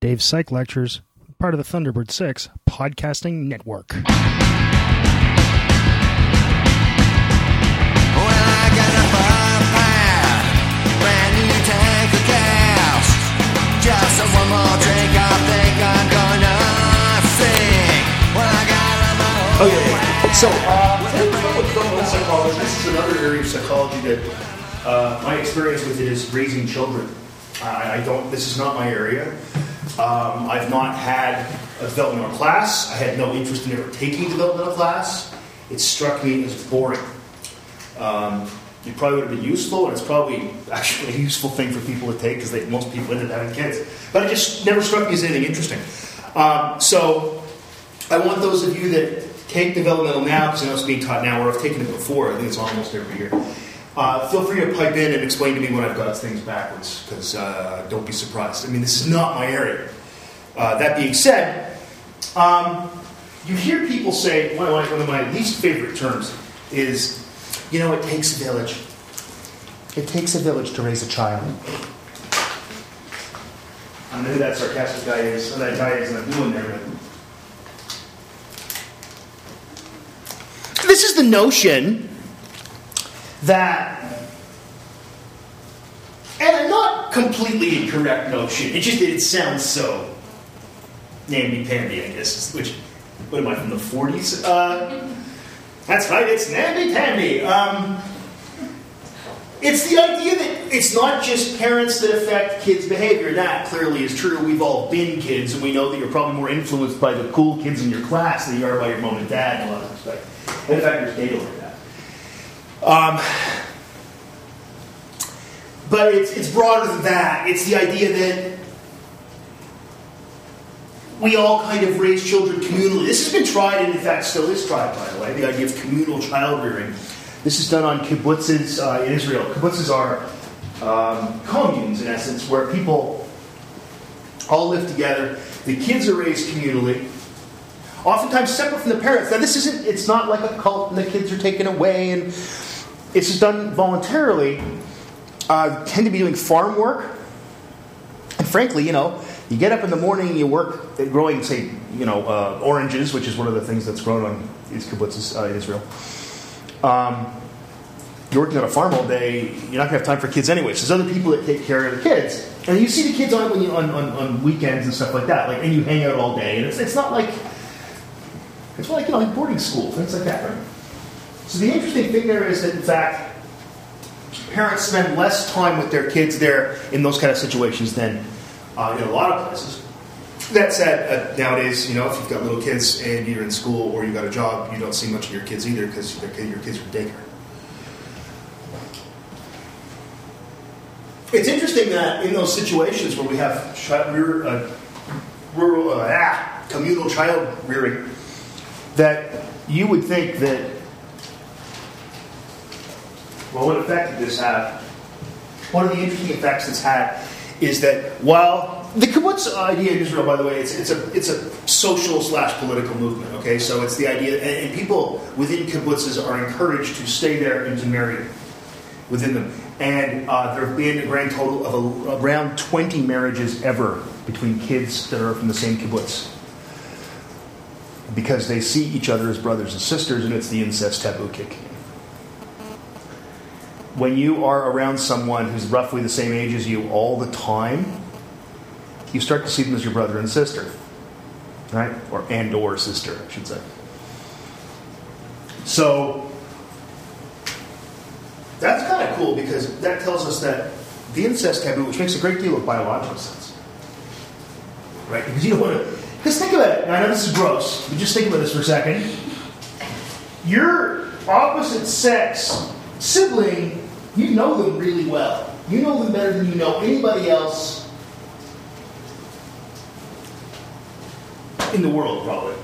Dave's Psych Lectures, part of the Thunderbird 6 podcasting network. Well, I got a fire pad, brand new tank of. Just one more drink, I think I'm gonna sing. Well, I got a Okay, so uh, today we're with criminal psychology. This is another area of psychology that uh, my experience with it is raising children. I, I don't. This is not my area. Um, I've not had a developmental class. I had no interest in ever taking a developmental class. It struck me as boring. Um, it probably would have been useful, and it's probably actually a useful thing for people to take because most people end up having kids. But it just never struck me as anything interesting. Um, so I want those of you that take developmental now, because I know it's being taught now, or I've taken it before, I think it's almost every year. Uh, feel free to pipe in and explain to me when I've got things backwards, because uh, don't be surprised. I mean, this is not my area. Uh, that being said, um, you hear people say, one of, my, least favorite terms is, you know, it takes a village. It takes a village to raise a child. I know who that sarcastic guy is, that guy is, and I'm doing there, but this is the notion that, and a not completely incorrect notion, it just it sounds so namby-pamby, I guess, which, what am I, from the 40s? Uh, that's right, it's namby-pamby. Um, it's the idea that it's not just parents that affect kids' behavior. That clearly is true. We've all been kids, and we know that you're probably more influenced by the cool kids in your class than you are by your mom and dad in a lot of respects. In fact, there's data. Um, but it's, it's broader than that. It's the idea that we all kind of raise children communally. This has been tried, and in fact, still is tried, by the way, the idea of communal child rearing. This is done on kibbutzes uh, in Israel. Kibbutzes are um, communes, in essence, where people all live together. The kids are raised communally, oftentimes separate from the parents. Now, this isn't, it's not like a cult and the kids are taken away, and it's done voluntarily. Uh, tend to be doing farm work. And frankly, you know, you get up in the morning and you work growing, say, you know, uh, oranges, which is one of the things that's grown on these kibbutzes uh, in Israel. Um, you're working on a farm all day, you're not going to have time for kids anyway. So there's other people that take care of the kids. And you see the kids on, when you, on, on, on weekends and stuff like that. Like, and you hang out all day. And it's, it's not like, it's like, you know, like boarding school, things like that, right? So the interesting thing there is that, in fact, parents spend less time with their kids there in those kind of situations than uh, in a lot of places. That said, uh, nowadays, you know, if you've got little kids and you're in school or you've got a job, you don't see much of your kids either because your kids are daycare. It's interesting that in those situations where we have rear, uh, rural, uh, ah, communal child rearing, that you would think that, well, what effect did this have? One of the interesting effects it's had is that while the kibbutz idea in Israel, by the way, it's, it's a it's a social slash political movement. Okay, so it's the idea, and, and people within kibbutzes are encouraged to stay there and to marry within them. And uh, there have been a grand total of a, around 20 marriages ever between kids that are from the same kibbutz. Because they see each other as brothers and sisters, and it's the incest taboo in. When you are around someone who's roughly the same age as you all the time, you start to see them as your brother and sister. Right? Or and or sister, I should say. So that's kind of cool because that tells us that the incest taboo, which makes a great deal of biological sense, right? Because you don't want to. Because think about it. I know this is gross, but just think about this for a second. Your opposite sex sibling, you know them really well. You know them better than you know anybody else in the world, probably.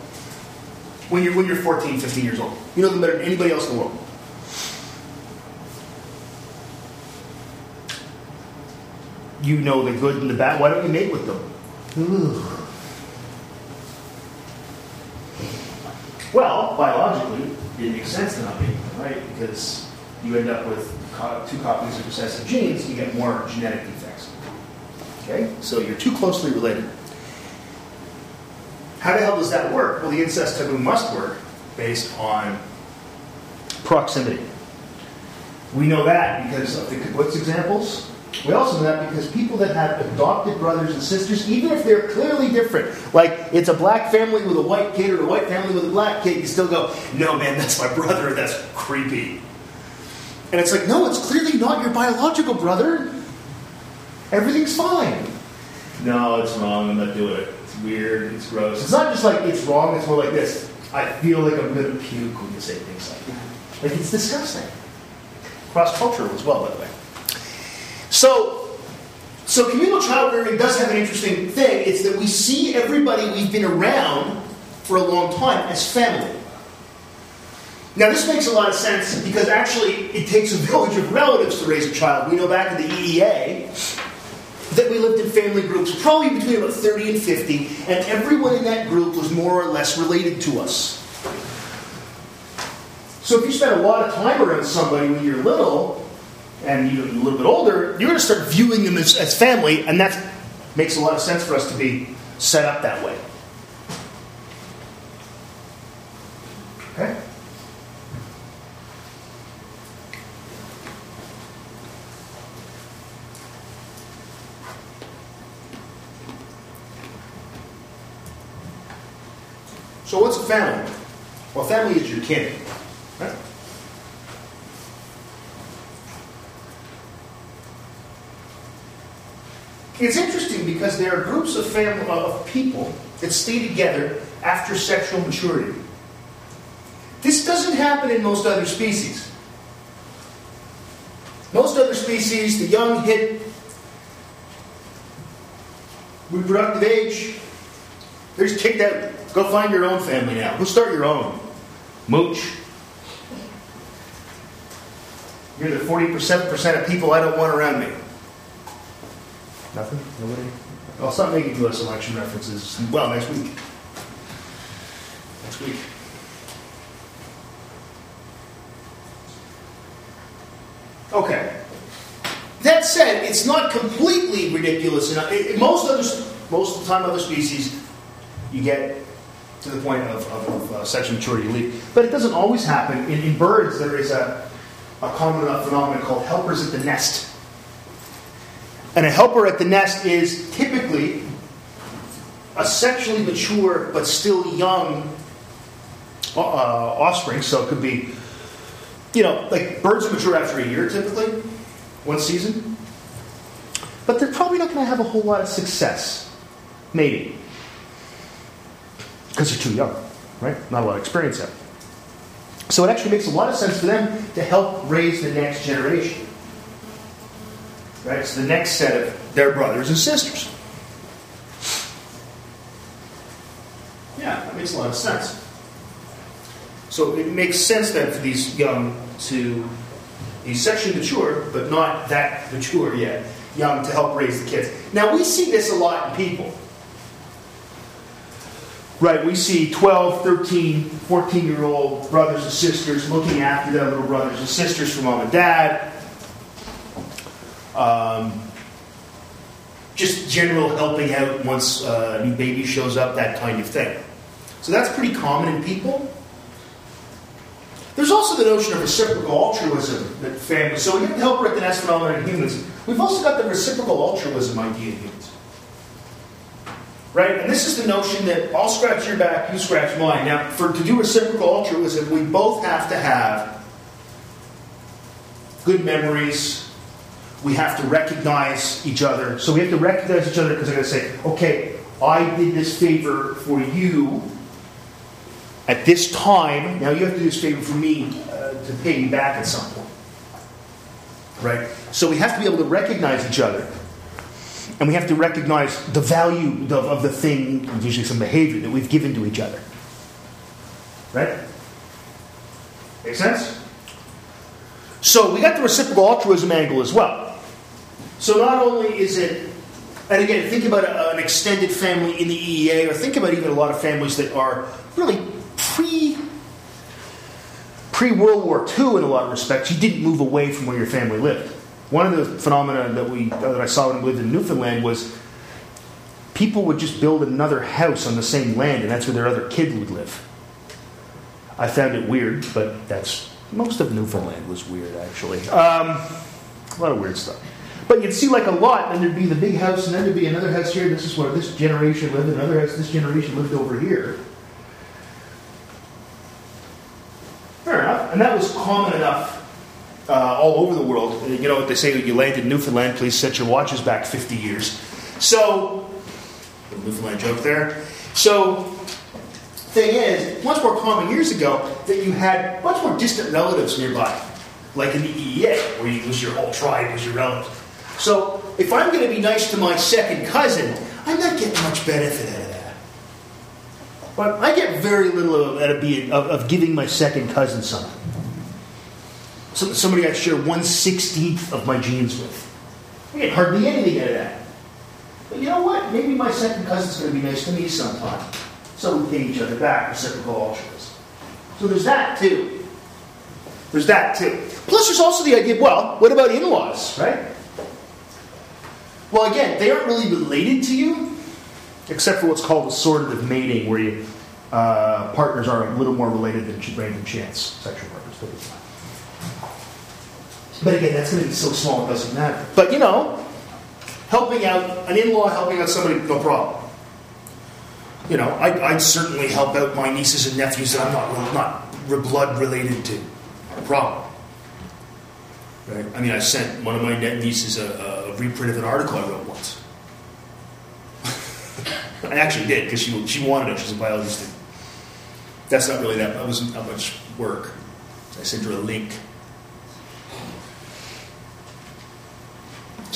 When you're when you're 14, 15 years old, you know them better than anybody else in the world. you know the good and the bad. Why don't you mate with them? Well, biologically, it makes sense to not mate with them, right? Because you end up with two copies of recessive genes, you get more genetic defects. Okay, so you're too closely related. How the hell does that work? Well, the incest taboo must work based on proximity. We know that because of the kibbutz examples. We also know that because people that have adopted brothers and sisters, even if they're clearly different, like it's a black family with a white kid or a white family with a black kid, you still go, no, man, that's my brother, that's creepy. And it's like, no, it's clearly not your biological brother. Everything's fine. No, it's wrong. I'm not doing it. It's weird. It's gross. It's not just like it's wrong. It's more like this. I feel like I'm going to puke when you say things like that. Like it's disgusting. Cross cultural as well, by the way. So, so communal child rearing does have an interesting thing. It's that we see everybody we've been around for a long time as family. Now, this makes a lot of sense because actually it takes a village of relatives to raise a child. We know back in the EEA that we lived in family groups, probably between about 30 and 50, and everyone in that group was more or less related to us. So if you spend a lot of time around somebody when you're little, and you're a little bit older, you're going to start viewing them as, as family, and that makes a lot of sense for us to be set up that way. Family? Well, family is your kin. Right? It's interesting because there are groups of family uh, of people that stay together after sexual maturity. This doesn't happen in most other species. Most other species, the young hit reproductive age, they're just kicked out. Go find your own family now. Go start your own. Mooch. You're the 47% of people I don't want around me. Nothing? Nobody? I'll stop making U.S. election references. Well, next week. Next week. Okay. That said, it's not completely ridiculous. In, in most other, most of the time, other species, you get to the point of, of, of uh, sexual maturity leave. But it doesn't always happen. In, in birds, there is a, a common phenomenon called helpers at the nest. And a helper at the nest is typically a sexually mature but still young uh, offspring. So it could be, you know, like birds mature after a year typically, one season. But they're probably not going to have a whole lot of success, maybe, because they're too young, right? Not a lot of experience yet. So it actually makes a lot of sense for them to help raise the next generation. Right? It's the next set of their brothers and sisters. Yeah, that makes a lot of sense. So it makes sense then for these young to be sexually mature, but not that mature yet, young to help raise the kids. Now we see this a lot in people. Right, we see 12, 13, 14 year old brothers and sisters looking after their little brothers and sisters from mom and dad. Um, just general helping out once a new baby shows up, that kind of thing. So that's pretty common in people. There's also the notion of reciprocal altruism that families. So we get the helper at the nest phenomenon in humans. We've also got the reciprocal altruism idea humans. Right? And this is the notion that I'll scratch your back, you scratch mine. Now, for to do reciprocal altruism, we both have to have good memories. We have to recognize each other. So we have to recognize each other because I'm going to say, okay, I did this favor for you at this time. Now you have to do this favor for me uh, to pay me back at some point. Right? So we have to be able to recognize each other. And we have to recognize the value of, of the thing, usually some behavior, that we've given to each other. Right? Make sense? So we got the reciprocal altruism angle as well. So not only is it, and again, think about a, an extended family in the EEA, or think about even a lot of families that are really pre pre World War II in a lot of respects. You didn't move away from where your family lived. One of the phenomena that we that I saw when we lived in Newfoundland was people would just build another house on the same land, and that's where their other kid would live. I found it weird, but that's most of Newfoundland was weird actually. Um, a lot of weird stuff. But you'd see like a lot, and there'd be the big house, and then there'd be another house here. This is where this generation lived, another house. This generation lived over here. Fair enough, and that was common enough uh, all over the world. You know what they say: you land in Newfoundland, please set your watches back 50 years. So, Newfoundland joke there. So, thing is, much more common years ago that you had much more distant relatives nearby, like in the EEA, where you lose your whole tribe as your relative. So, if I'm going to be nice to my second cousin, I'm not getting much benefit out of that. But I get very little of, out of, being, of, of giving my second cousin something. Some, somebody I share one sixteenth of my genes with. I get hardly anything out of that. But you know what? Maybe my second cousin's going to be nice to me sometime. So we pay each other back, reciprocal altruism. So there's that too. There's that too. Plus, there's also the idea well, what about in laws, right? Well, again, they aren't really related to you, except for what's called assortative mating, where you, uh, partners are a little more related than random chance sexual partners. But again, that's going to be so small it doesn't matter. But you know, helping out an in-law, helping out somebody, no problem. You know, I'd, I'd certainly help out my nieces and nephews that I'm not not re- blood related to. No problem. Right? I mean, I sent one of my nieces a, a reprint of an article I wrote once. I actually did because she she wanted it. She's a biology student. That's not really that. That wasn't that much work. I sent her a link.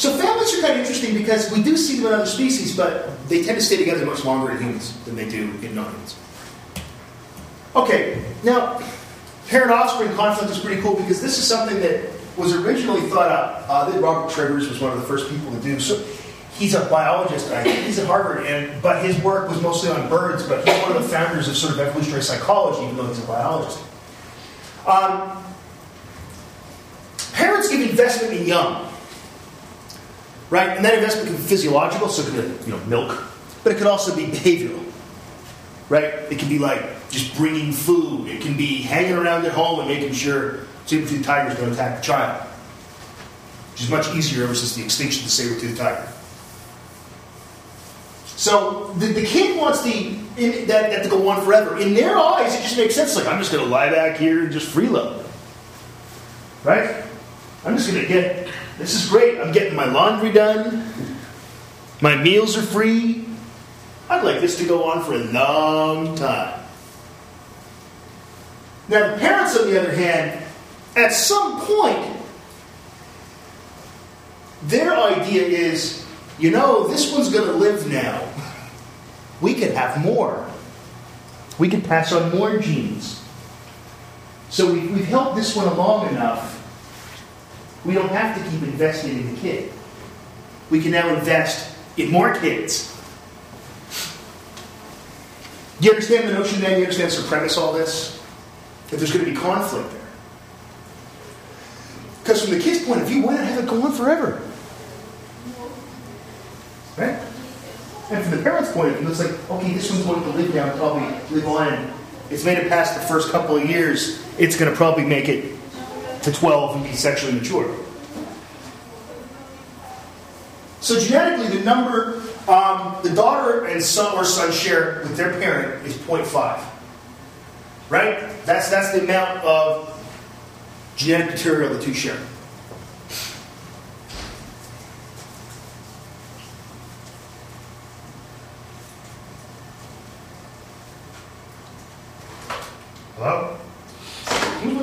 So families are kind of interesting because we do see them in other species, but they tend to stay together much longer in humans than they do in non-humans. Okay, now parent-offspring conflict is pretty cool because this is something that was originally thought up. Uh, that Robert Trivers was one of the first people to do. So he's a biologist. I think he's at Harvard, and but his work was mostly on birds. But he's one of the founders of sort of evolutionary psychology, even though he's a biologist. Um, parents give investment in young right? And that investment can be physiological, so it can be you know milk, but it could also be behavioral, right? It can be like just bringing food. It can be hanging around at home and making sure saber-toothed tigers don't attack the child, which is much easier ever since the extinction of the saber-toothed tiger. So the, the kid wants the in, that, that to go on forever. In their eyes, it just makes sense. Like I'm just going to lie back here and just freeload, right? I'm just going to get. This is great. I'm getting my laundry done. My meals are free. I'd like this to go on for a long time. Now, the parents, on the other hand, at some point, their idea is you know, this one's going to live now. We could have more. We could pass on more genes. So we, we've helped this one along enough we don't have to keep investing in the kid. We can now invest in more kids. Do you understand the notion then? You understand the premise all this? That there's going to be conflict there. Because from the kid's point of view, why not have it go on forever? Right? And from the parent's point of view, it's like, okay, this one's going to live now, probably live on. It's made it past the first couple of years. It's going to probably make it to 12 and be sexually mature. So genetically, the number um, the daughter and son or son share with their parent is 0.5. Right? That's that's the amount of genetic material the two share.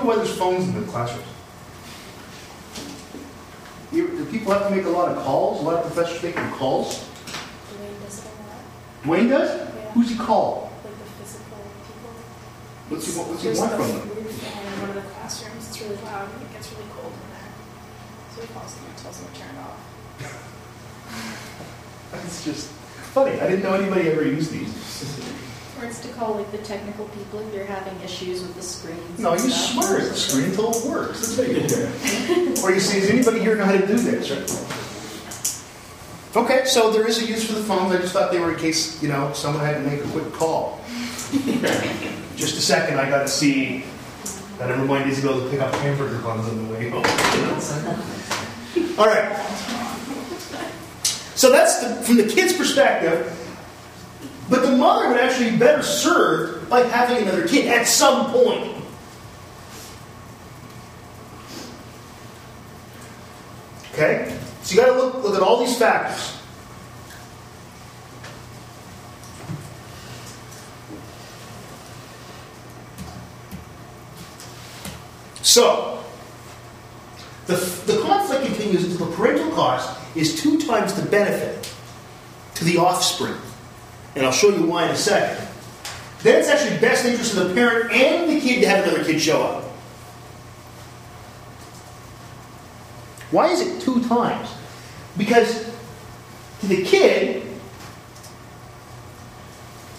Why there's phones in the classrooms? You, do people have to make a lot of calls? A lot of professors making calls? Dwayne does it a lot. Dwayne does? Yeah. Who's he call? Like the physical people. What's he, what's he want from them? behind one of the classrooms. It's really loud and it gets really cold in there. So he calls them and tells them to turn it off. It's just funny. I didn't know anybody ever used these. Or it's to call like the technical people if you're having issues with the screens. No, you stuff. swear at the screen until it works. That's how you do it. Or you say, does anybody here know how to do this? Right? Okay, so there is a use for the phones. I just thought they were in case, you know, someone had to make a quick call. just a second, I got to see. I never mind Isabel to pick up hamburger buns on the way home. All right. So that's the, from the kid's perspective. But the mother would actually be better served by having another kid at some point. Okay? So you got to look, look at all these factors. So, the, the conflict continues until the parental cost is two times the benefit to the offspring. And I'll show you why in a second. Then it's actually best interest of the parent and the kid to have another kid show up. Why is it two times? Because to the kid,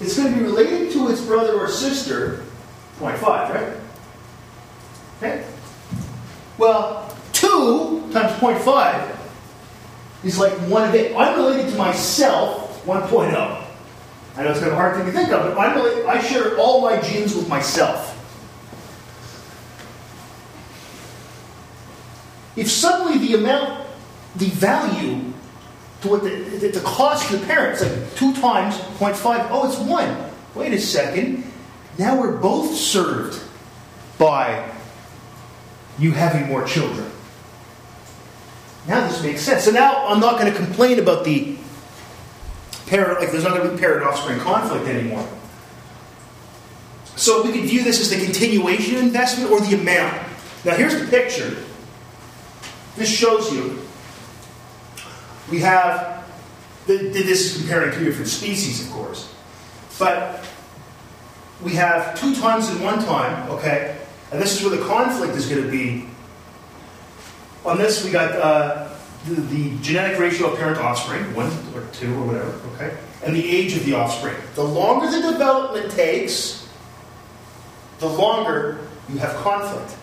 it's going to be related to its brother or sister, 0.5, right? Okay? Well, 2 times 0.5 is like 1 of 8. I'm related to myself, 1.0. I know it's kind of a hard thing to think of, but I'm I share all my genes with myself. If suddenly the amount, the value to what the, the, the cost to the parents, like 2 times 0.5, oh, it's 1. Wait a second. Now we're both served by you having more children. Now this makes sense. So now I'm not going to complain about the like there's not going to be parent offspring conflict anymore. So we could view this as the continuation investment or the amount. Now here's the picture. This shows you we have, this is comparing two different species, of course, but we have two times in one time, okay? And this is where the conflict is going to be. On this, we got uh, the, genetic ratio of parent offspring, one or two or whatever, okay? And the age of the offspring. The longer the development takes, the longer you have conflict.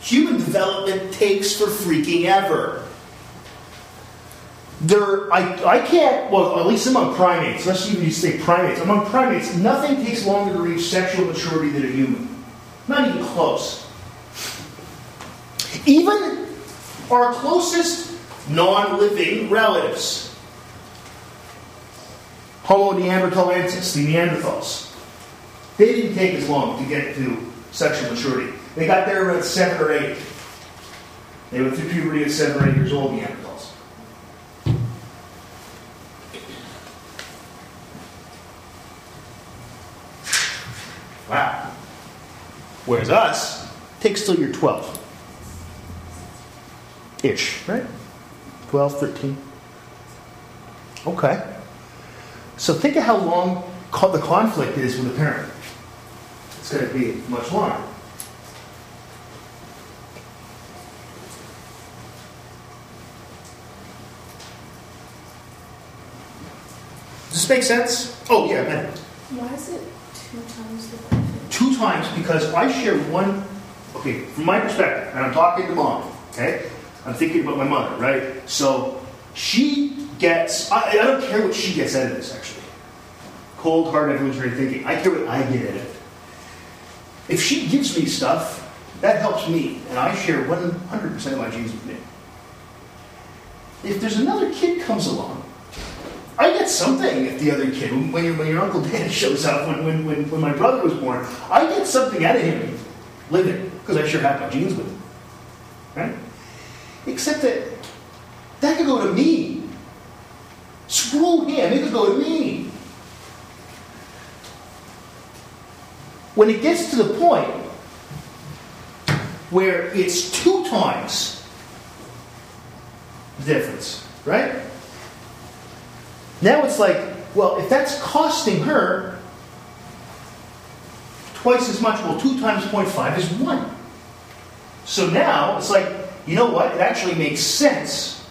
Human development takes for freaking ever. There, I, I can't, well, at least among primates, let's even say primates, among primates, nothing takes longer to reach sexual maturity than a human. Not even close. Even our closest non living relatives, Homo neanderthalensis, the Neanderthals, they didn't take as long to get to sexual maturity. They got there around seven or eight. They went through puberty at seven or eight years old, Neanderthals. Wow. Whereas us takes till you're 12. Ish, right? 12, 13. Okay. So think of how long the conflict is with a parent. It's going to be much longer. Does this make sense? Oh, yeah, man. Why is it two times the benefit? Two times because I share one. Okay, from my perspective, and I'm talking to mom, okay? I'm thinking about my mother, right? So she gets, I, I don't care what she gets out of this, actually. Cold, hard, evolutionary thinking. I care what I get out of it. If she gives me stuff, that helps me, and I share 100% of my genes with me. If there's another kid comes along, I get something if the other kid, when your, when your Uncle Dan shows up, when, when, when, when my brother was born, I get something out of him living, because I sure have my genes with him. Right? Except that that could go to me. Screw him, it could go to me. When it gets to the point where it's two times the difference, right? Now it's like, well, if that's costing her twice as much, well, 2 times 0.5 is 1. So now it's like, you know what? It actually makes sense.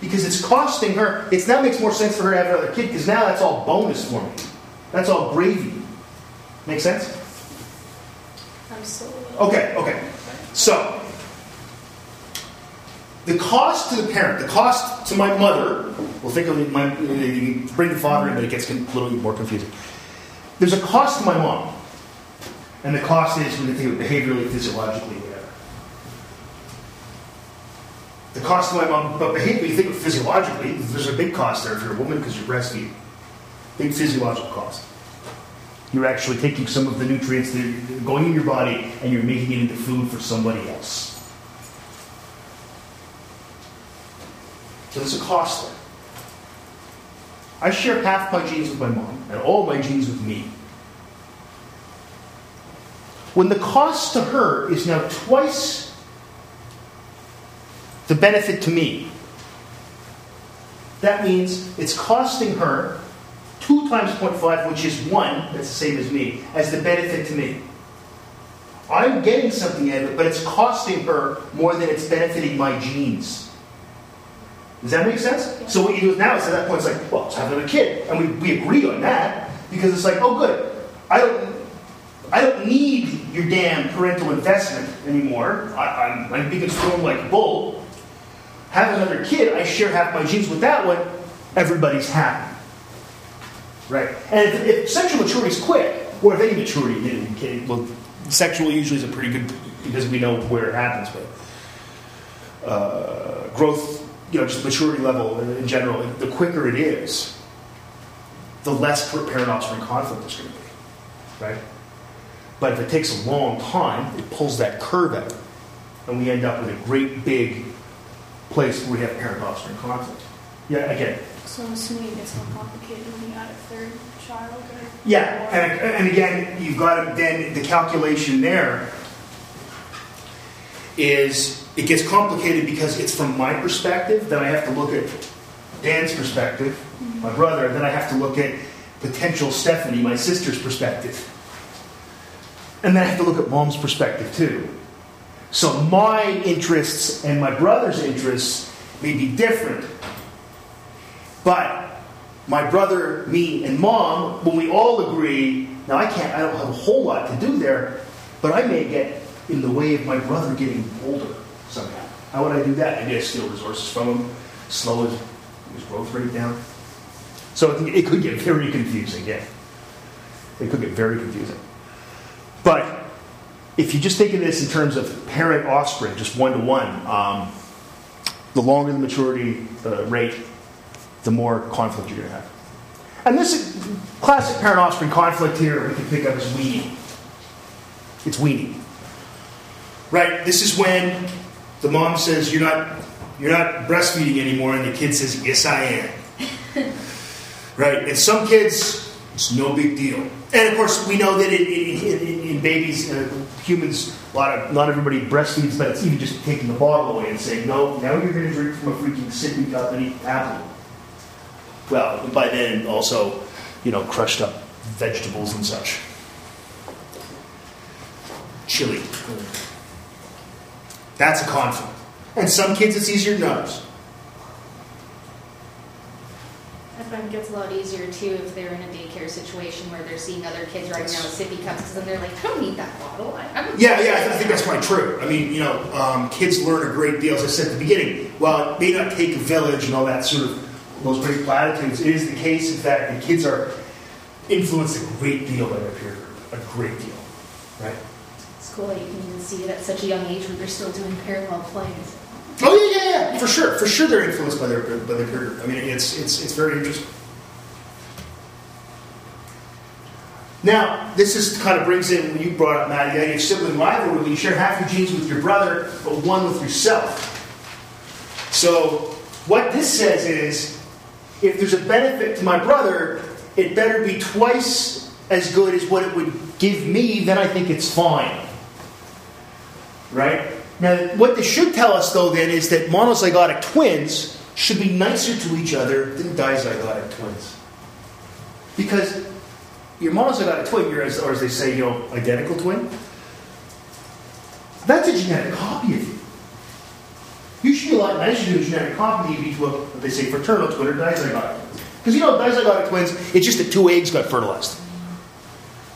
Because it's costing her, it now makes more sense for her to have another kid, because now that's all bonus for me. That's all gravy. Make sense? I'm. Okay, okay. So, the cost to the parent, the cost to my mother, we'll think of my, you can bring the father in, but it gets a little bit more confusing. There's a cost to my mom, and the cost is when you think of it behaviorally, physiologically, whatever. The cost to my mom, but behavior, you think of physiologically, there's a big cost there if you're a woman because you're breastfeeding. Big physiological cost. You're actually taking some of the nutrients that are going in your body and you're making it into food for somebody else. So there's a cost there. I share half my genes with my mom and all my genes with me. When the cost to her is now twice the benefit to me, that means it's costing her 2 times 0.5, which is 1, that's the same as me, as the benefit to me. I'm getting something out of it, but it's costing her more than it's benefiting my genes. Does that make sense? So what you do now is at that point, it's like, well, let's have another kid. And we, we agree on that because it's like, oh, good. I don't, I don't need your damn parental investment anymore. I, I'm, I'm being strong like bull. Have another kid, I share half my genes with that one, everybody's happy. Right? And if, if sexual maturity is quick, or if any maturity, okay, well, sexual usually is a pretty good, because we know where it happens, but uh, growth, you know, just maturity level in general, the quicker it is, the less offspring conflict there's going to be. Right? But if it takes a long time, it pulls that curve out. And we end up with a great big place where we have a parent offspring conflict. Yeah, again, So I'm assuming it gets more complicated when you add a third child. Or Yeah, and, and again, you've got to, then the calculation there is it gets complicated because it's from my perspective, then I have to look at Dan's perspective, my mm-hmm. brother, then I have to look at potential Stephanie, my sister's perspective. And then I have to look at mom's perspective too. So my interests and my brother's interests may be different. But my brother, me, and mom, when we all agree, now I can't, I don't have a whole lot to do there, but I may get in the way of my brother getting older somehow. How would I do that? Maybe I steal resources from him, slow his, his growth rate down. So it, it could get very confusing, yeah. It could get very confusing. But if you just think of this in terms of parent offspring, just one to one, um, the longer the maturity uh, rate, the more conflict you're going to have. And this is classic parent offspring conflict here we can think of as weaning. It's weaning. Right? This is when the mom says you're not you're not breastfeeding anymore and the kid says yes I am. right? And some kids it's no big deal. And of course we know that in, babies, uh, humans, a lot of not everybody breastfeeds, but it's even just taking the bottle away and saying no. Now you're going to drink from a freaking sippy cup and eat apple. Well, by then also, you know, crushed up vegetables and such. Chili. That's a conflict. And some kids it's easier than others. I find it gets a lot easier too if they're in a daycare situation where they're seeing other kids right now with sippy cups because then they're like, I don't need that bottle. I, I'm Yeah, yeah, I th- I think that's quite true. I mean, you know, um, kids learn a great deal. As I said at the beginning, while it may not take a village and all that sort of those great platitudes, it is the case, in fact, that kids are influenced a great deal by their peer group. A great deal, right? It's cool that you can even see it at such a young age where they're still doing parallel plays. Oh yeah, yeah, yeah, for sure, for sure, they're influenced by their by their peer. I mean, it's it's it's very interesting. Now, this is kind of brings in when you brought up Matt, the idea of sibling rivalry. When you share half your genes with your brother, but one with yourself. So, what this says is, if there's a benefit to my brother, it better be twice as good as what it would give me. Then I think it's fine. Right? Now, what this should tell us, though, then, is that monozygotic twins should be nicer to each other than dizygotic twins. Because your monozygotic twin, you're, as- or as they say, you know, identical twin, that's a genetic copy of you. You should be a lot nicer to a genetic copy than you to a, what they say, fraternal twin or dizygotic twins. Because you know, dizygotic twins, it's just that two eggs got fertilized.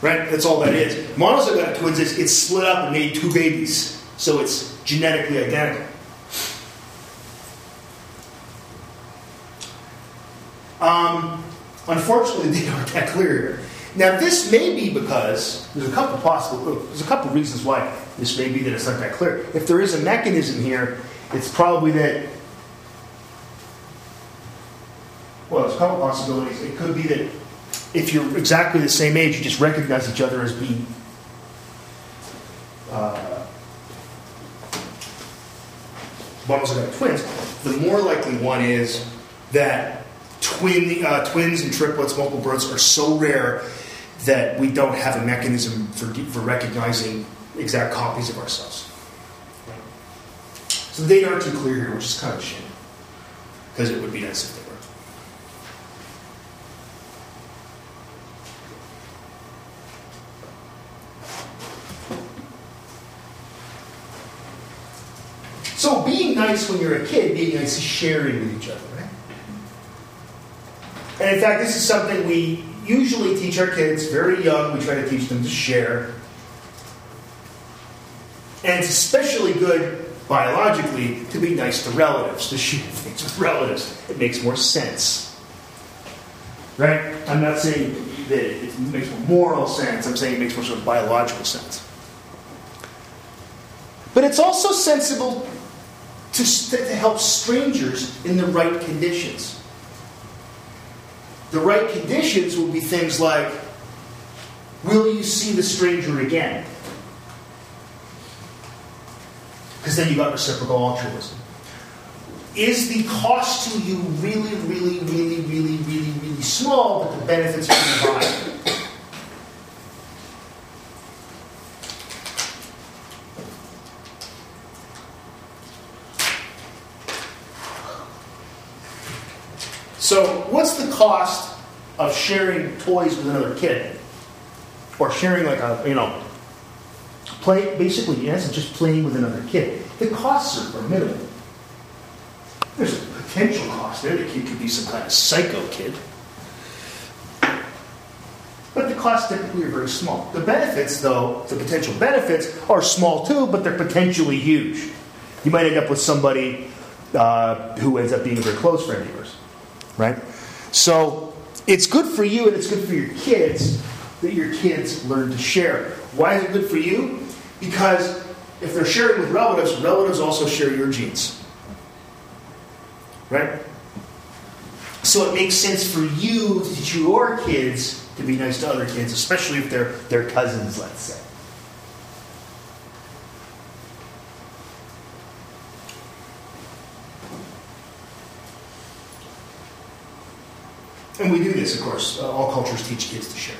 Right? That's all that is. Monozygotic twins is it's split up and made two babies. So it's genetically identical. Um, unfortunately, they aren't that clear. Now, this may be because there's a couple possible oh, there's a couple reasons why this may be that it's not that clear. If there is a mechanism here, it's probably that. Well, there's a couple possibilities. It could be that if you're exactly the same age, you just recognize each other as being. Uh, bundles of twins. The more likely one is that twin uh, twins and triplets, multiple births, are so rare that we don't have a mechanism for, for recognizing exact copies of ourselves. So the data aren't too clear here, which is kind of a shame. Because it would be nice if they were. So being nice when you're a kid, being nice is sharing with each other, right? And in fact, this is something we usually teach our kids very young. We try to teach them to share. And it's especially good biologically to be nice to relatives, to share things with relatives. It makes more sense. Right? I'm not saying that it makes more moral sense, I'm saying it makes more sort of biological sense. But it's also sensible to, to help strangers in the right conditions. The right conditions will be things like Will you see the stranger again? Because then you've got reciprocal altruism. Is the cost to you really, really, really, really, really, really small, but the benefits are really high? So, what's the cost of sharing toys with another kid? Or sharing, like a, you know, play, basically, in essence, just playing with another kid. The costs are, minimal. There's a potential cost there. The kid could be some kind of psycho kid. But the costs typically are very small. The benefits, though, the potential benefits are small too, but they're potentially huge. You might end up with somebody uh, who ends up being a very close friend of yours, right? So it's good for you and it's good for your kids that your kids learn to share. Why is it good for you? Because if they're sharing with relatives, relatives also share your genes. Right? So it makes sense for you to teach your kids to be nice to other kids, especially if they're their cousins, let's say. And we do this, of course. Uh, all cultures teach kids to share.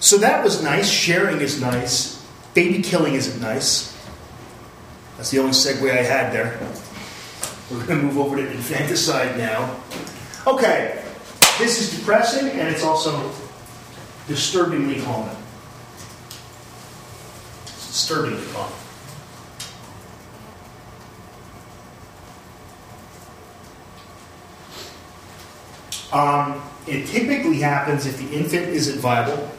So that was nice. Sharing is nice. Baby killing isn't nice. That's the only segue I had there. We're going to move over to infanticide now. Okay, this is depressing and it's also disturbingly common. It's disturbingly common. Um, it typically happens if the infant isn't viable,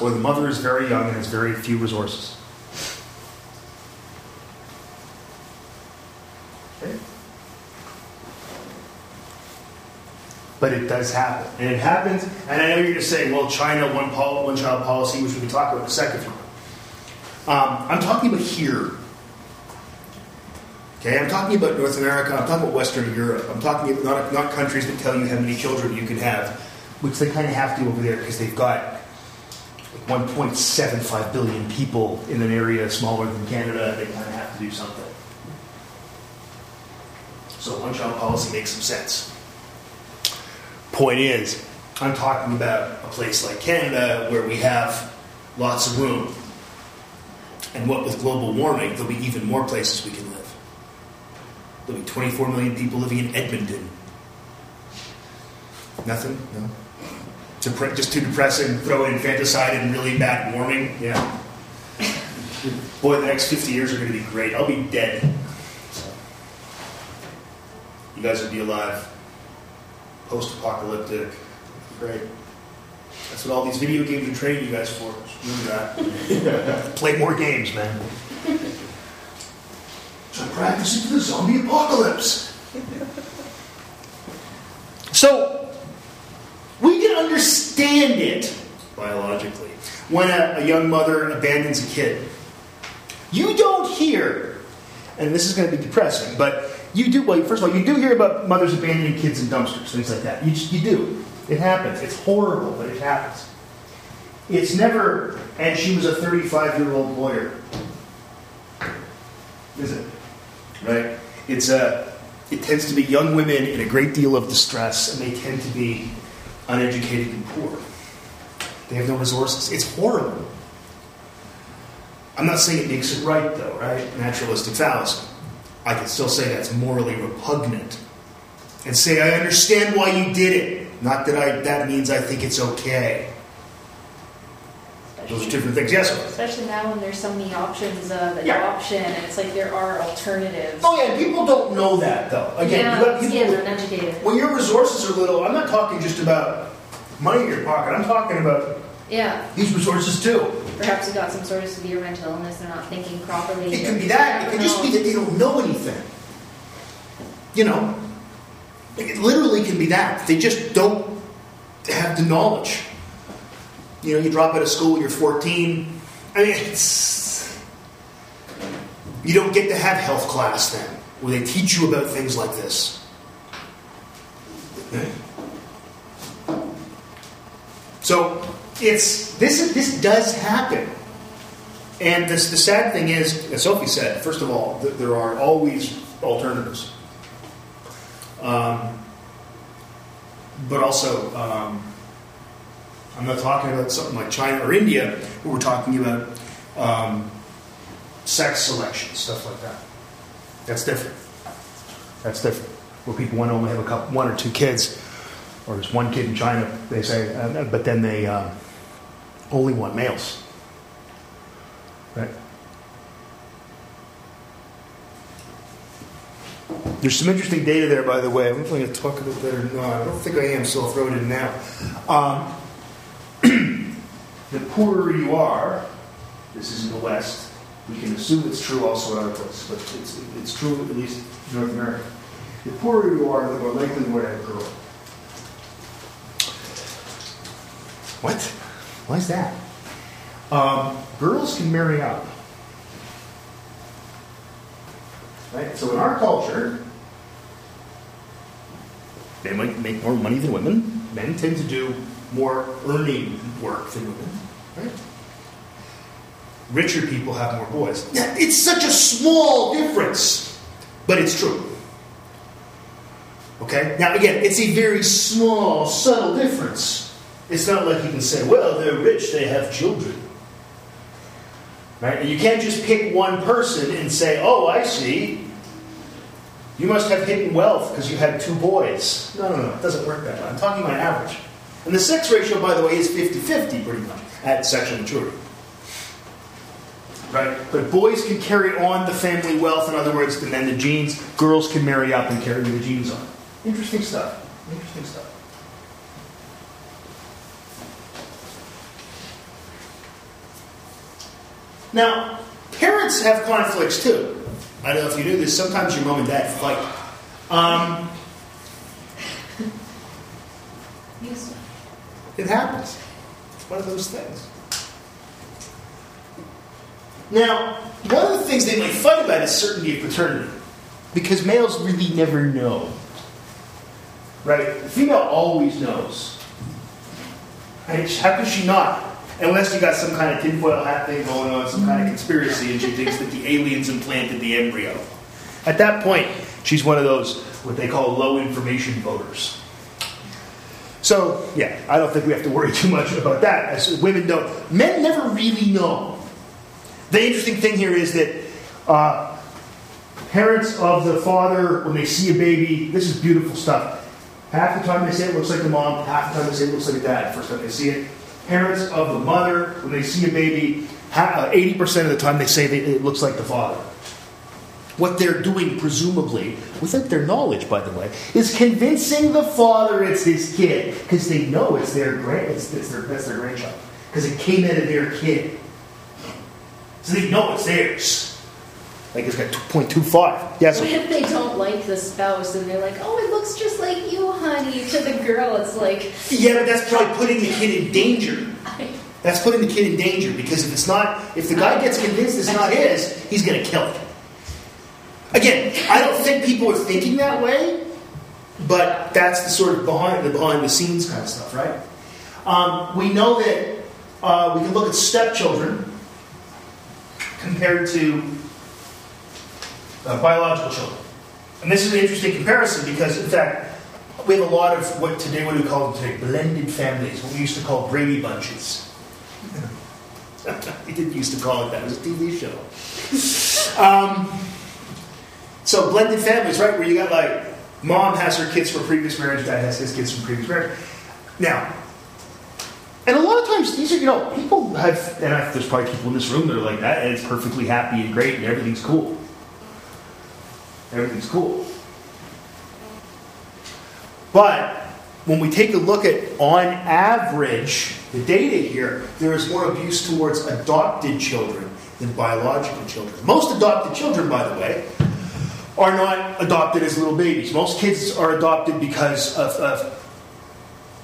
or the mother is very young and has very few resources. Okay? But it does happen. And it happens, and I know you're going to say, well, China, one, pol- one child policy, which we can talk about in a second. Um, I'm talking about here. Okay, I'm talking about North America, I'm talking about Western Europe. I'm talking about not, not countries that tell you how many children you can have, which they kind of have to over there because they've got like 1.75 billion people in an area smaller than Canada. They kind of have to do something. So one child policy makes some sense. Point is, I'm talking about a place like Canada where we have lots of room. And what with global warming, there'll be even more places we can. There'll be 24 million people living in Edmonton. Nothing? No? Depre- just too depressing, throw in infanticide and really bad warming? Yeah. Boy, the next 50 years are going to be great. I'll be dead. So, you guys will be alive. Post apocalyptic. Great. That's what all these video games are training you guys for. Remember that. Play more games, man. Practicing for the zombie apocalypse. So, we can understand it biologically when a, a young mother abandons a kid. You don't hear, and this is going to be depressing, but you do, well, first of all, you do hear about mothers abandoning kids in dumpsters, things like that. You, just, you do. It happens. It's horrible, but it happens. It's never, and she was a 35 year old lawyer. Is it? Right? It's a, it tends to be young women in a great deal of distress, and they tend to be uneducated and poor. They have no resources. It's horrible. I'm not saying it makes it right, though, right? Naturalistic fallacy. I can still say that's morally repugnant. And say, I understand why you did it. Not that I, that means I think it's okay. Those are different things. Yes. Especially now when there's so many options of Yeah. adoption, and it's like there are alternatives. Oh, yeah, people don't know that, though. Again, yeah, you got people. yeah, they're uneducated. When your resources are little, I'm not talking just about money in your pocket. I'm talking about Yeah, these resources too. perhaps you got some sort of severe mental illness. They're not thinking properly. It can be that. It can just be that they don't know anything. You know, it literally can be that they just don't have the knowledge. You know, you drop out of school, you're 14. I mean, it's you don't get to have health class then, where they teach you about things like this. So it's this. This does happen. And this, the sad thing is, as Sophie said, first of all, th- there are always alternatives. Um, but also, um, I'm not talking about something like China or India, where we're talking about um, sex selection, stuff like that. That's different. That's different. Where people want to only have a couple, one or two kids, or there's one kid in China, they say, uh, but then they uh, only want males. Right. There's some interesting data there, by the way. I'm going to talk about that or not. I don't think I am, so I'll throw it in now. Um, the poorer you are, this is in the West. We can assume it's true also in other places, but it's, it's true at least in North America. The poorer you are, the more likely you are to have a girl. What? Why is that? Um, girls can marry up. Right? So in our culture, they might make more money than women. Men tend to do more earning work than women. Right? Richer people have more boys. Yeah, it's such a small difference, but it's true. Okay? Now, again, it's a very small, subtle difference. It's not like you can say, well, they're rich, they have children. Right? And you can't just pick one person and say, oh, I see. You must have hidden wealth because you had two boys. No, no, no. It doesn't work that way. I'm talking about average. And the sex ratio, by the way, is 50 50 pretty much at sexual maturity. Right? But boys can carry on the family wealth, in other words, and then the genes. Girls can marry up and carry the genes on. Interesting stuff. Interesting stuff. Now, parents have conflicts too. I don't know if you knew this. Sometimes your mom and dad fight. Um, Yes. It happens. It's one of those things. Now, one of the things they might fight about is certainty of paternity. Because males really never know. Right? The female always knows. Right? How could she not? Unless you got some kind of tinfoil hat thing going on, some kind of conspiracy, and she thinks that the aliens implanted the embryo. At that point, she's one of those, what they call low information voters. So, yeah, I don't think we have to worry too much about that. As women don't. Men never really know. The interesting thing here is that uh, parents of the father, when they see a baby, this is beautiful stuff. Half the time they say it looks like the mom, half the time they say it looks like the dad. First time they see it. Parents of the mother, when they see a baby, uh, 80% of the time they say it looks like the father. What they're doing, presumably, without their knowledge, by the way, is convincing the father it's his kid because they know it's their grand, it's, it's their, that's their grandchild because it came out of their kid, so they know it's theirs. Like it's got 2.25. Yes. What if they don't like the spouse and they're like, oh, it looks just like you, honey? To the girl, it's like, Yeah, but that's probably putting the kid in danger. That's putting the kid in danger because if it's not, if the guy gets convinced it's not his, he's going to kill it. Again, I don't think people are thinking that way, but that's the sort of behind the behind the scenes kind of stuff, right? Um, we know that uh, we can look at stepchildren compared to uh, biological children, and this is an interesting comparison because, in fact, we have a lot of what today what we call today blended families, what we used to call Brady bunches. we didn't used to call it that; it was a TV show. Um, so blended families, right? Where you got like mom has her kids from previous marriage, dad has his kids from previous marriage. Now, and a lot of times these are you know people have, and I, there's probably people in this room that are like that, and it's perfectly happy and great, and everything's cool. Everything's cool. But when we take a look at, on average, the data here, there is more abuse towards adopted children than biological children. Most adopted children, by the way, are not adopted as little babies. Most kids are adopted because of, of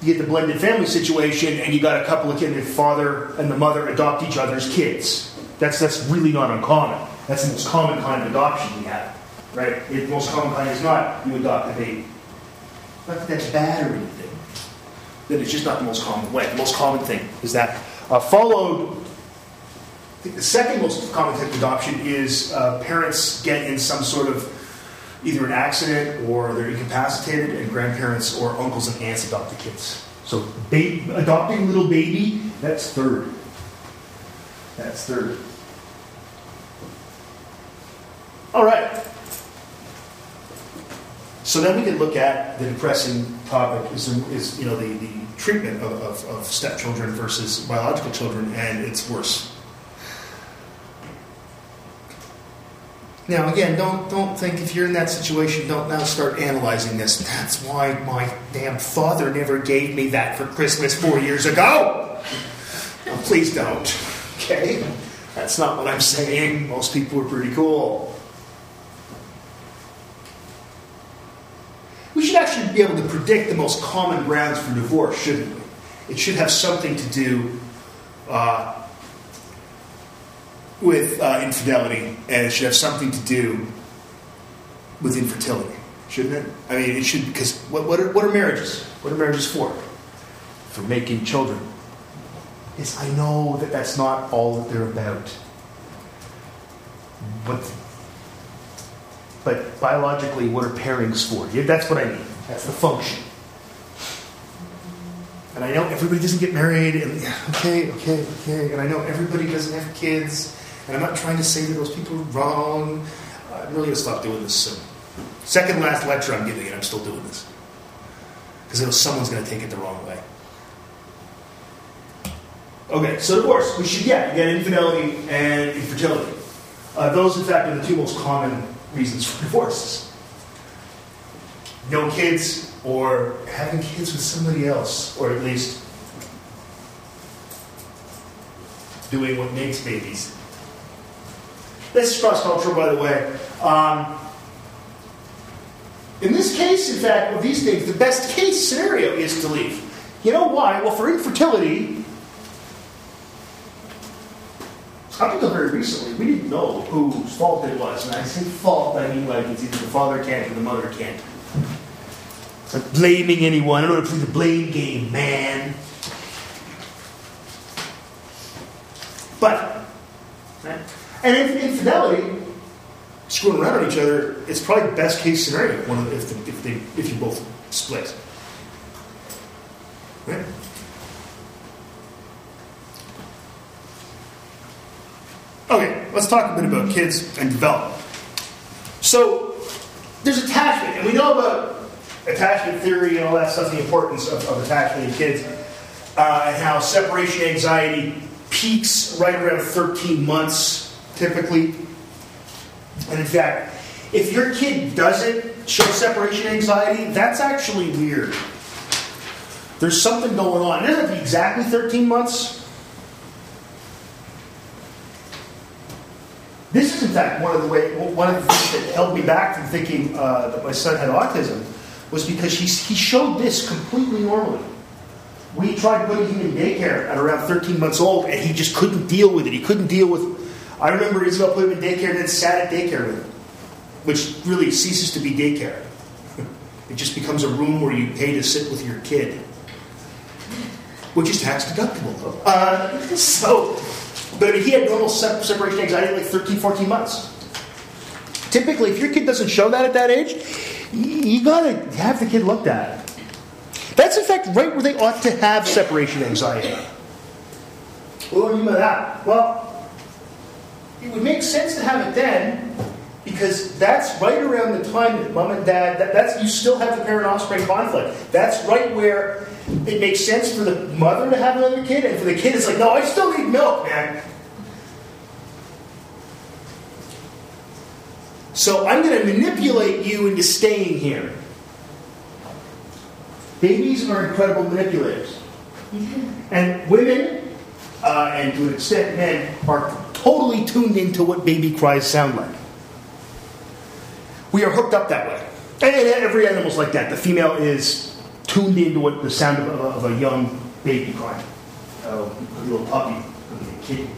you get the blended family situation, and you got a couple of kids, the father and the mother adopt each other's kids. That's that's really not uncommon. That's the most common kind of adoption we have, right? The most common kind is not you adopt a baby. Not that that's bad or anything. That it's just not the most common way. The most common thing is that uh, followed. I think the second most common type of adoption is uh, parents get in some sort of either an accident or they're incapacitated, and grandparents or uncles and aunts adopt the kids. So ba- adopting a little baby, that's third. That's third. All right. So then we can look at the depressing topic is, is you know the, the treatment of, of, of stepchildren versus biological children, and it's worse. Now again, don't don't think if you're in that situation, don't now start analyzing this. That's why my damn father never gave me that for Christmas four years ago. Please don't. Okay? That's not what I'm saying. Most people are pretty cool. We should actually be able to predict the most common grounds for divorce, shouldn't we? It should have something to do uh, with uh, infidelity, and it should have something to do with infertility, shouldn't it? I mean, it should because what, what, are, what are marriages? What are marriages for? For making children. Yes, I know that that's not all that they're about, but but biologically, what are pairings for? Yeah, that's what I mean. That's the function. And I know everybody doesn't get married, and okay, okay, okay. And I know everybody doesn't have kids, and I'm not trying to say that those people are wrong. I'm really going to stop doing this soon. Second last lecture I'm giving, and I'm still doing this. Because I know someone's going to take it the wrong way. Okay, so divorce. We should, yeah, get infidelity and infertility. Uh, those, in fact, are the two most common reasons for divorces. No kids, or having kids with somebody else, or at least doing what makes babies. This is cross cultural, by the way. Um, in this case, in fact, of these things, the best case scenario is to leave. You know why? Well, for infertility, up until very recently, we didn't know whose fault it was. And I say fault, I mean like it's either the father can't or the mother can't. It's Like blaming anyone. I don't want to play the blame game, man. But? And if infidelity, screwing around on each other, it's probably best case scenario one of if, the, if, they, if you both split. Right? Okay, let's talk a bit about kids and development. So, there's attachment, and we know about attachment theory and all that stuff, the importance of, of attachment in kids, uh, and how separation anxiety peaks right around 13 months, typically. And in fact, if your kid doesn't show separation anxiety, that's actually weird. There's something going on. It doesn't have to be exactly 13 months, This is, in fact, one of the way one of the things that held me back from thinking uh, that my son had autism was because he, he showed this completely normally. We tried putting him in daycare at around 13 months old, and he just couldn't deal with it. He couldn't deal with. I remember Isabel put him in daycare and then sat at daycare with him, which really ceases to be daycare. It just becomes a room where you pay to sit with your kid, which is tax deductible, though. Uh, so, but I mean, he had normal separation anxiety like 13, 14 months. Typically, if your kid doesn't show that at that age, you gotta have the kid looked at. That's in fact right where they ought to have separation anxiety. What do I mean by that? Well, it would make sense to have it then, because that's right around the time that mom and dad, that, that's you still have the parent offspring conflict. That's right where it makes sense for the mother to have another kid, and for the kid, it's like, no, I still need milk, man. So I'm going to manipulate you into staying here. Babies are incredible manipulators. And women, uh, and to an extent men, are totally tuned into what baby cries sound like. We are hooked up that way. And every animal's like that. The female is tuned into what the sound of, of a young baby crying. Uh, a little puppy, a kitten,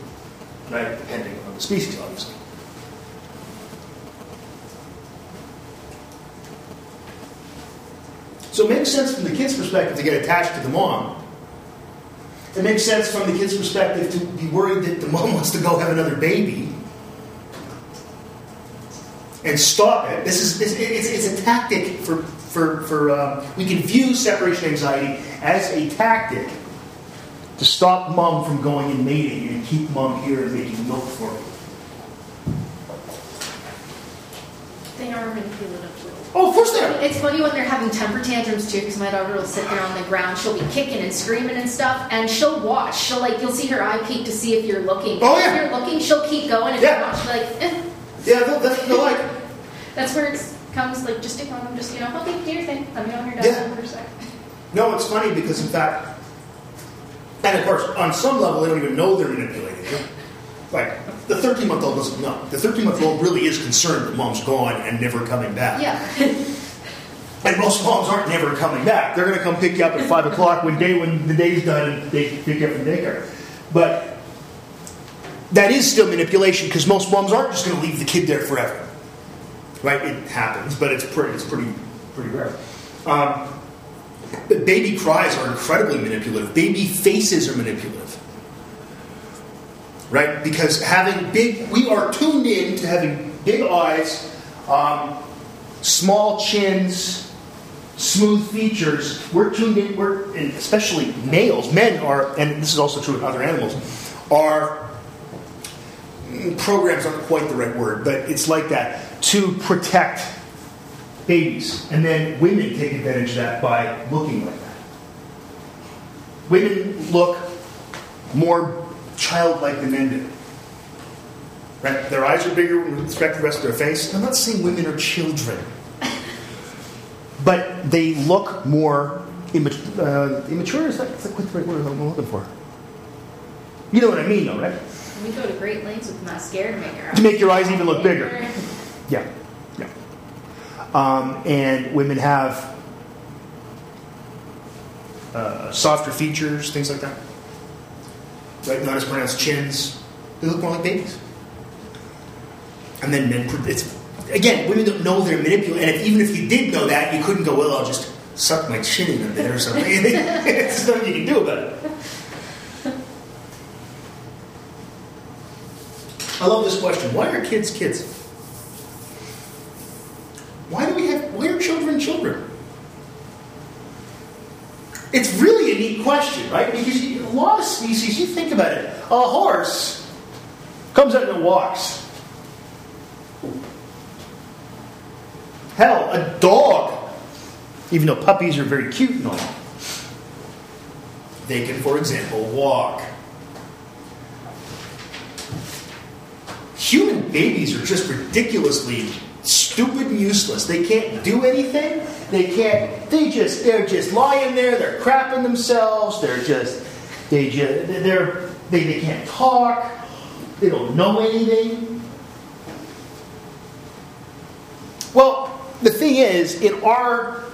right? Depending on the species, obviously. So it makes sense from the kid's perspective to get attached to the mom. It makes sense from the kid's perspective to be worried that the mom wants to go have another baby and stop it. This is this, it's, it's a tactic for for for uh, we can view separation anxiety as a tactic to stop mom from going and mating and keep mom here and making milk for me. They are manipulative. Oh, of course they are. It's funny when they're having temper tantrums too, because my daughter will sit there on the ground. She'll be kicking and screaming and stuff, and she'll watch. She'll like, you'll see her eye peek to see if you're looking. Oh, yeah. if you're looking, she'll keep going. If Yeah. you're not, she'll be like, eh. Yeah, that's they're like. That's where it comes. Like, just ignore them. Just you know, okay, do your thing. Let me know when you're Yeah. for a sec. No, it's funny because in fact, and of course, on some level, they don't even know they're manipulating you. Like the 13 month old doesn't know. The 13 month old really is concerned that mom's gone and never coming back. Yeah. And most moms aren't never coming back. They're going to come pick you up at five o'clock when day when the day's done and they pick you up from daycare. But that is still manipulation because most moms aren't just going to leave the kid there forever. Right? It happens, but it's pretty it's pretty pretty rare. Um, but baby cries are incredibly manipulative. Baby faces are manipulative. Right? Because having big, we are tuned in to having big eyes, um, small chins, smooth features. We're tuned in, we're, especially males, men are, and this is also true with other animals, are mm, programs aren't quite the right word, but it's like that to protect babies. And then women take advantage of that by looking like that. Women look more childlike than men do. Right? Their eyes are bigger with respect to the rest of their face. I'm not saying women are children, but they look more immature. Uh, immature is that is that quite the right word I'm looking for? You know what I mean, though, right? We go to great lengths with mascara to make our To make your eyes even look bigger. Yeah, yeah. Um, and women have uh, softer features, things like that. Right? Not as pronounced chins. They look more like babies. And then men, it's again, women don't know they're manipulating. And if, even if you did know that, you couldn't go, well, I'll just suck my chin in a bit or something. There's nothing you can do about it. I love this question. Why are kids kids? Why do we have, why are children children? It's really a neat question, right? Because you, a lot of species, you think about it, a horse comes out and walks. Hell, a dog, even though puppies are very cute and all, they can, for example, walk. Human babies are just ridiculously stupid and useless. They can't do anything. They can't. They just. They're just lying there. They're crapping themselves. They're just. They just. They're. They, they can't talk. They don't know anything. Well, the thing is, in our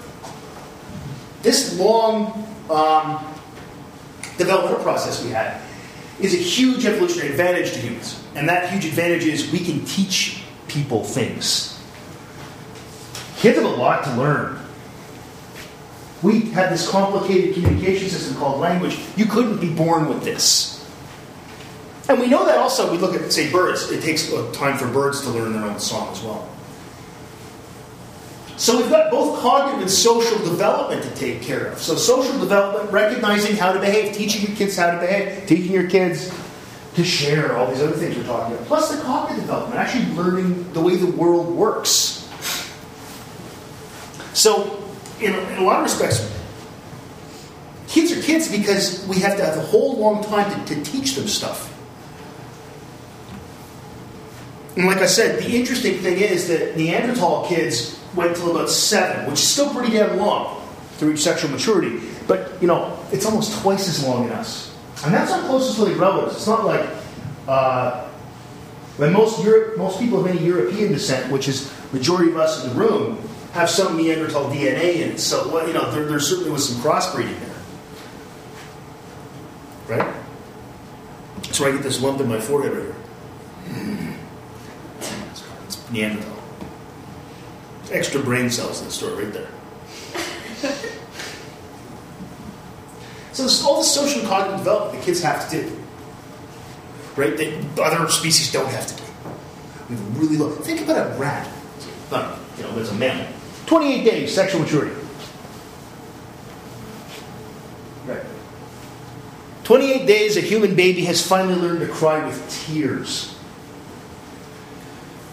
this long um, developmental process we had is a huge evolutionary advantage to humans, and that huge advantage is we can teach people things. Kids have a lot to learn. We had this complicated communication system called language. You couldn't be born with this. And we know that also, we look at, say, birds. It takes uh, time for birds to learn their own song as well. So we've got both cognitive and social development to take care of. So social development, recognizing how to behave, teaching your kids how to behave, teaching your kids to share, all these other things we're talking about. Plus the cognitive development, actually learning the way the world works. So, in, in a lot of respects, kids are kids because we have to have a whole long time to, to teach them stuff. And like I said, the interesting thing is that Neanderthal kids went till about seven, which is still pretty damn long to reach sexual maturity. But, you know, it's almost twice as long in us. And that's our closest living relatives. It's not like uh, when most Europe, most people of any European descent, which is majority of us in the room, have some Neanderthal DNA in it. So, you know, there, there certainly was some crossbreeding there. Right? Why I get this lump in my forehead right here. It's Neanderthal. Extra brain cells in the store right there. so this, all the social and cognitive development the kids have to do, right? That other species don't have to do. We really low. Think about a rat. Not, you know, there's a mammal. 28 days sexual maturity. Right. 28 days, a human baby has finally learned to cry with tears.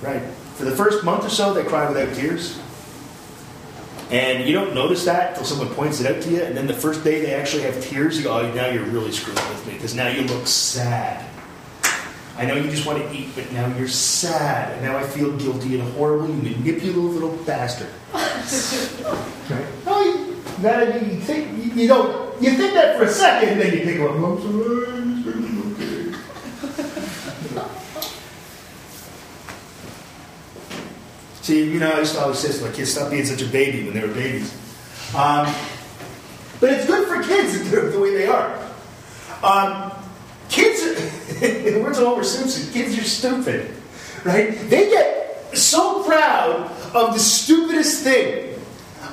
Right. For the first month or so, they cry without tears. And you don't notice that until someone points it out to you. And then the first day they actually have tears, you go, oh, now you're really screwing with me because now you look sad. I know you just want to eat, but now you're sad. And now I feel guilty and horrible, you manipulative little bastard. right? No, you, that, you, think, you, you don't, you think that for a second, and then you think, well, I'm sorry, it's okay. See, you know, I used to always say to my kids, stop being such a baby when they were babies. Um, but it's good for kids that they're the way they are. Um, kids, the words of Homer Simpson, kids are stupid, right? They get so proud of the stupidest thing,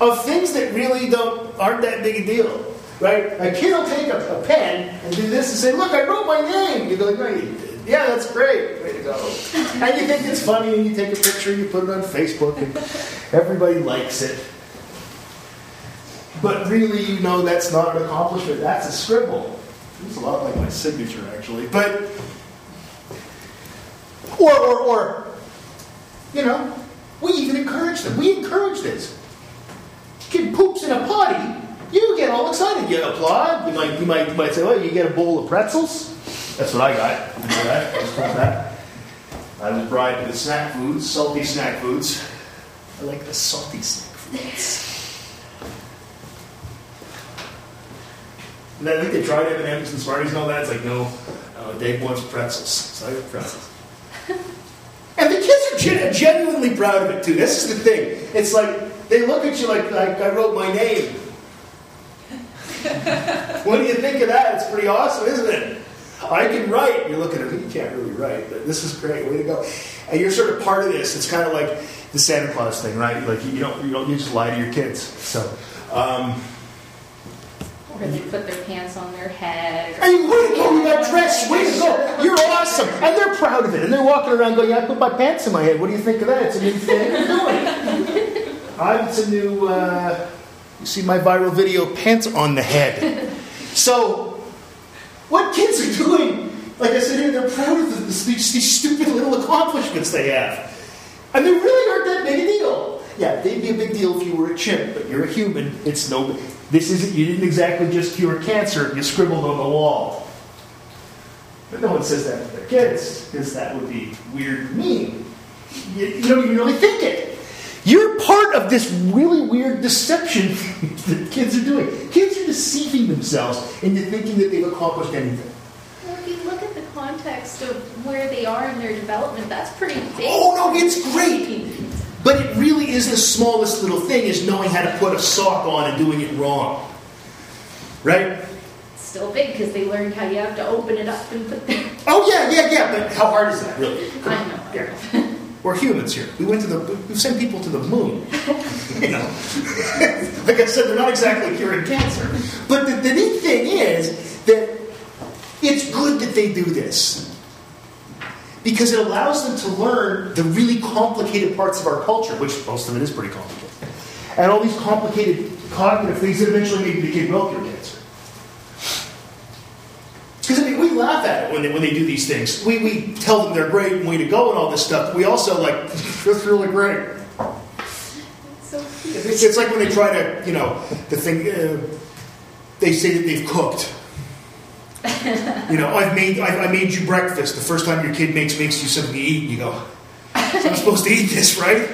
of things that really don't aren't that big a deal, right? A kid will take a, a pen and do this and say, "Look, I wrote my name." You go, "No, you did." Yeah, that's great. Way to go. And you think it's funny, and you take a picture, you put it on Facebook, and everybody likes it. But really, you know that's not an accomplishment. That's a scribble. It's a lot like my signature, actually. But, or, or, or, you know, we even encourage them. We encourage this. Kid poops in a potty, you get all excited. You applaud. You might, you might, you might say, "Well, you get a bowl of pretzels." That's what I got. I. I was bribed with snack foods, salty snack foods. I like the salty snack foods. And I think they tried M&M's and Smarties and all that. It's like, no, uh, Dave wants pretzels. So I got pretzels. and the kids are gen- genuinely proud of it too. This is the thing. It's like they look at you like, like I wrote my name. what do you think of that? It's pretty awesome, isn't it? I can write. You're looking at me, you can't really write, but this is great. Way to go. And you're sort of part of this. It's kind of like the Santa Claus thing, right? Like you don't, you don't, you just lie to your kids. So, um, Or they put their pants on their head. or- Hey, way to go, you got dressed, way to go. You're awesome. And they're proud of it. And they're walking around going, yeah, I put my pants in my head. What do you think of that? It's a new thing you're doing. Uh, it's a new, uh, you see my viral video, pants on the head. So, what kids are doing, like I said they're proud of the, these, these stupid little accomplishments they have. And they really aren't that big a deal. Yeah, they'd be a big deal if you were a chimp, but you're a human. It's no. This isn't. You didn't exactly just cure cancer. You scribbled on the wall. But no one says that to their kids because that would be weird and mean. You, you don't even really think it. You're part of this really weird deception that kids are doing. Kids are deceiving themselves into thinking that they've accomplished anything. Well, if you look at the context of where they are in their development, that's pretty big. Oh no, it's great. But it really is the smallest little thing is knowing how to put a sock on and doing it wrong. Right? Still big because they learned how you have to open it up and put the. Oh yeah, yeah, yeah. But how hard is that really? I know. Yeah. We're humans here. We went to the. We've sent people to the moon. you know, like I said, they're not exactly curing cancer. But the, the neat thing is that it's good that they do this because it allows them to learn the really complicated parts of our culture, which most of it is pretty complicated, and all these complicated cognitive things that eventually make kid will cure cancer. Because I mean, we laugh at it when they, when they do these things. We, we tell them they're great and way to go and all this stuff. We also like that's really great. So. It's, it's like when they try to, you know, the thing. Uh, they say that they've cooked. You know, I've made I, I made you breakfast. The first time your kid makes makes you something to eat, and you go, "I'm supposed to eat this, right?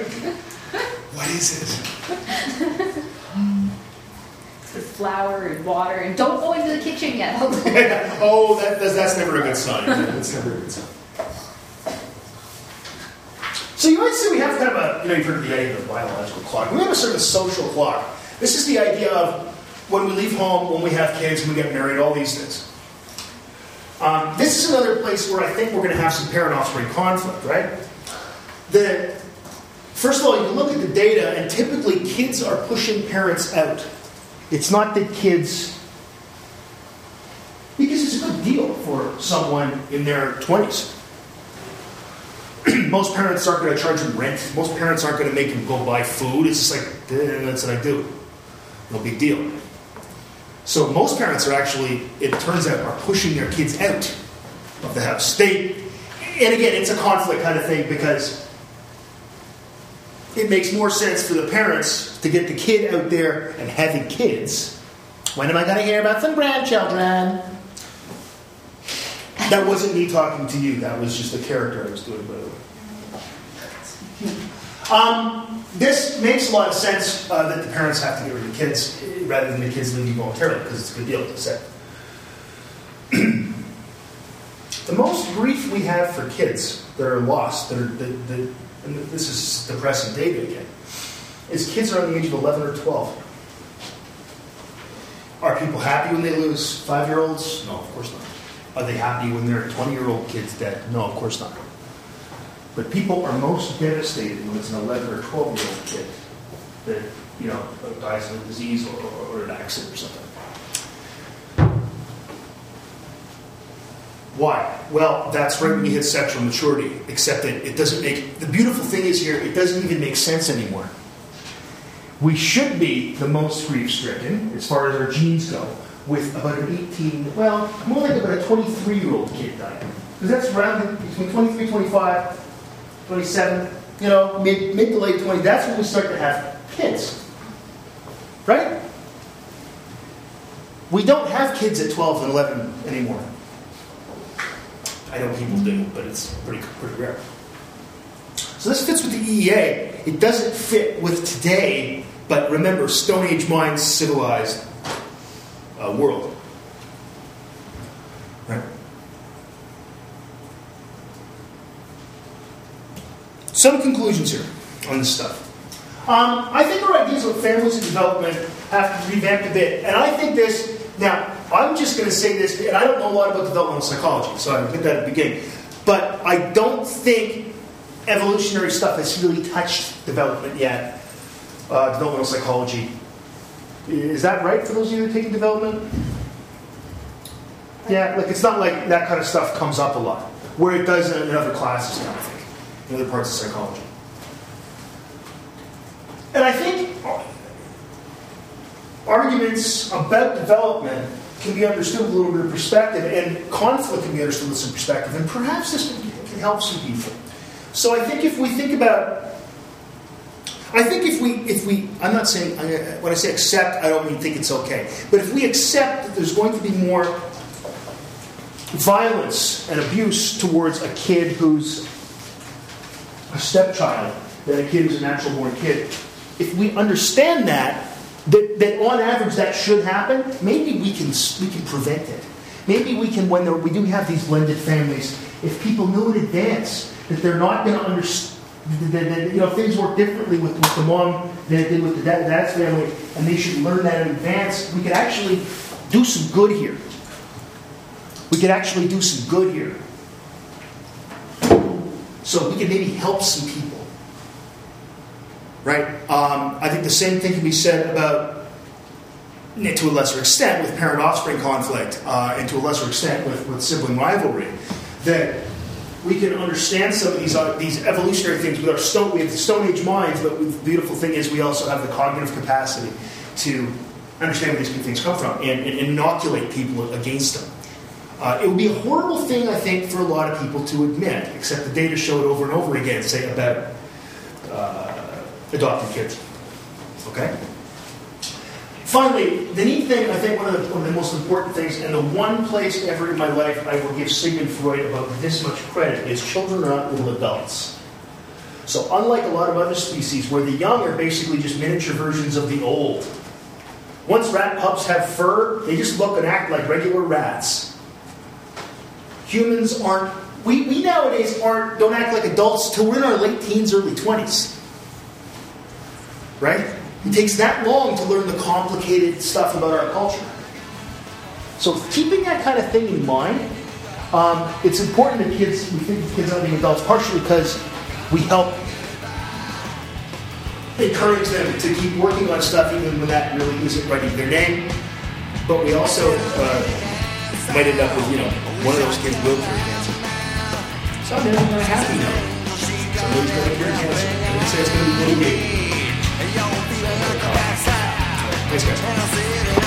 What is it?" With flour and water and don't go into the kitchen yet. oh, that, that's, that's never a good sign. That's never a good sign. So you might say we have kind of a, you know, you've heard of the idea of a biological clock. We have a sort of social clock. This is the idea of when we leave home, when we have kids, when we get married, all these things. Um, this is another place where I think we're going to have some parent-offspring conflict, right? The, first of all, you look at the data, and typically kids are pushing parents out. It's not that kids because it's a good deal for someone in their 20s. Most parents aren't going to charge them rent. Most parents aren't going to make them go buy food. It's just like, "Eh, that's what I do. No big deal. So most parents are actually, it turns out, are pushing their kids out of the house. They, and again, it's a conflict kind of thing because it makes more sense for the parents to get the kid out there and having kids. When am I going to hear about some grandchildren? That wasn't me talking to you. That was just the character I was doing, by the way. Um, this makes a lot of sense uh, that the parents have to get rid of the kids rather than the kids leaving voluntarily because it's a good deal, to said. the most grief we have for kids that are lost, that are, that, that, and this is depressing data again, is kids are on the age of 11 or 12. Are people happy when they lose five year olds? No, of course not. Are they happy when their 20 year old kid's dead? No, of course not. But people are most devastated when it's an 11 or 12 year old kid that, you know, dies of a disease or, or, or an accident or something. Why? Well, that's right when you hit sexual maturity, except that it doesn't make, the beautiful thing is here, it doesn't even make sense anymore. We should be the most grief stricken, as far as our genes go, with about an 18, well, more like about a 23 year old kid dying. Because that's around between 23, 25, 27, you know, mid, mid to late 20, that's when we start to have kids. Right? We don't have kids at 12 and 11 anymore. I know people do, but it's pretty, pretty rare. So this fits with the EEA. It doesn't fit with today, but remember, Stone Age minds, civilized uh, world. Right? Some conclusions here on this stuff. Um, I think our ideas of families and development have to be revamped a bit. And I think this, now, I'm just going to say this, and I don't know a lot about developmental psychology, so I put that at the beginning. But I don't think evolutionary stuff has really touched development yet, uh, developmental psychology. Is that right for those of you that take development? Yeah, like it's not like that kind of stuff comes up a lot, where it does in other classes I think, in other parts of psychology. And I think arguments about development can be understood with a little bit of perspective, and conflict can be understood with some perspective, and perhaps this can help some people. So I think if we think about I think if we, if we, I'm not saying, when I say accept, I don't mean think it's okay. But if we accept that there's going to be more violence and abuse towards a kid who's a stepchild than a kid who's a natural born kid, if we understand that, that, that on average that should happen, maybe we can, we can prevent it. Maybe we can, when we do have these blended families, if people knew in advance that they're not going to understand, the- you know, things work differently with, with the mom than it did with the dad, dad's family, and they should learn that in advance. We could actually do some good here. We could actually do some good here. So we can maybe help some people. Right? Um, I think the same thing can be said about, to a lesser extent, with parent offspring conflict, uh, and to a lesser extent with, with sibling rivalry. That we can understand some of these, uh, these evolutionary things with our stone, we have the Stone Age minds, but the beautiful thing is we also have the cognitive capacity to understand where these things come from and, and inoculate people against them. Uh, it would be a horrible thing, I think, for a lot of people to admit, except the data show it over and over again, say about uh, adopted kids. Okay? Finally, the neat thing, I think one of, the, one of the most important things, and the one place ever in my life I will give Sigmund Freud about this much credit, is children are not little adults. So, unlike a lot of other species where the young are basically just miniature versions of the old, once rat pups have fur, they just look and act like regular rats humans aren't we, we nowadays aren't don't act like adults till we're in our late teens early 20s right it takes that long to learn the complicated stuff about our culture so keeping that kind of thing in mind um, it's important that kids we think of kids not being adults partially because we help encourage them to keep working on stuff even when that really isn't writing their name but we also uh, might end up with, you know, one of those kids will wheelchair cancer. Some men are happy now. Somebody's got wheelchair cancer. I didn't say it's going to be little me. Thanks, guys. Double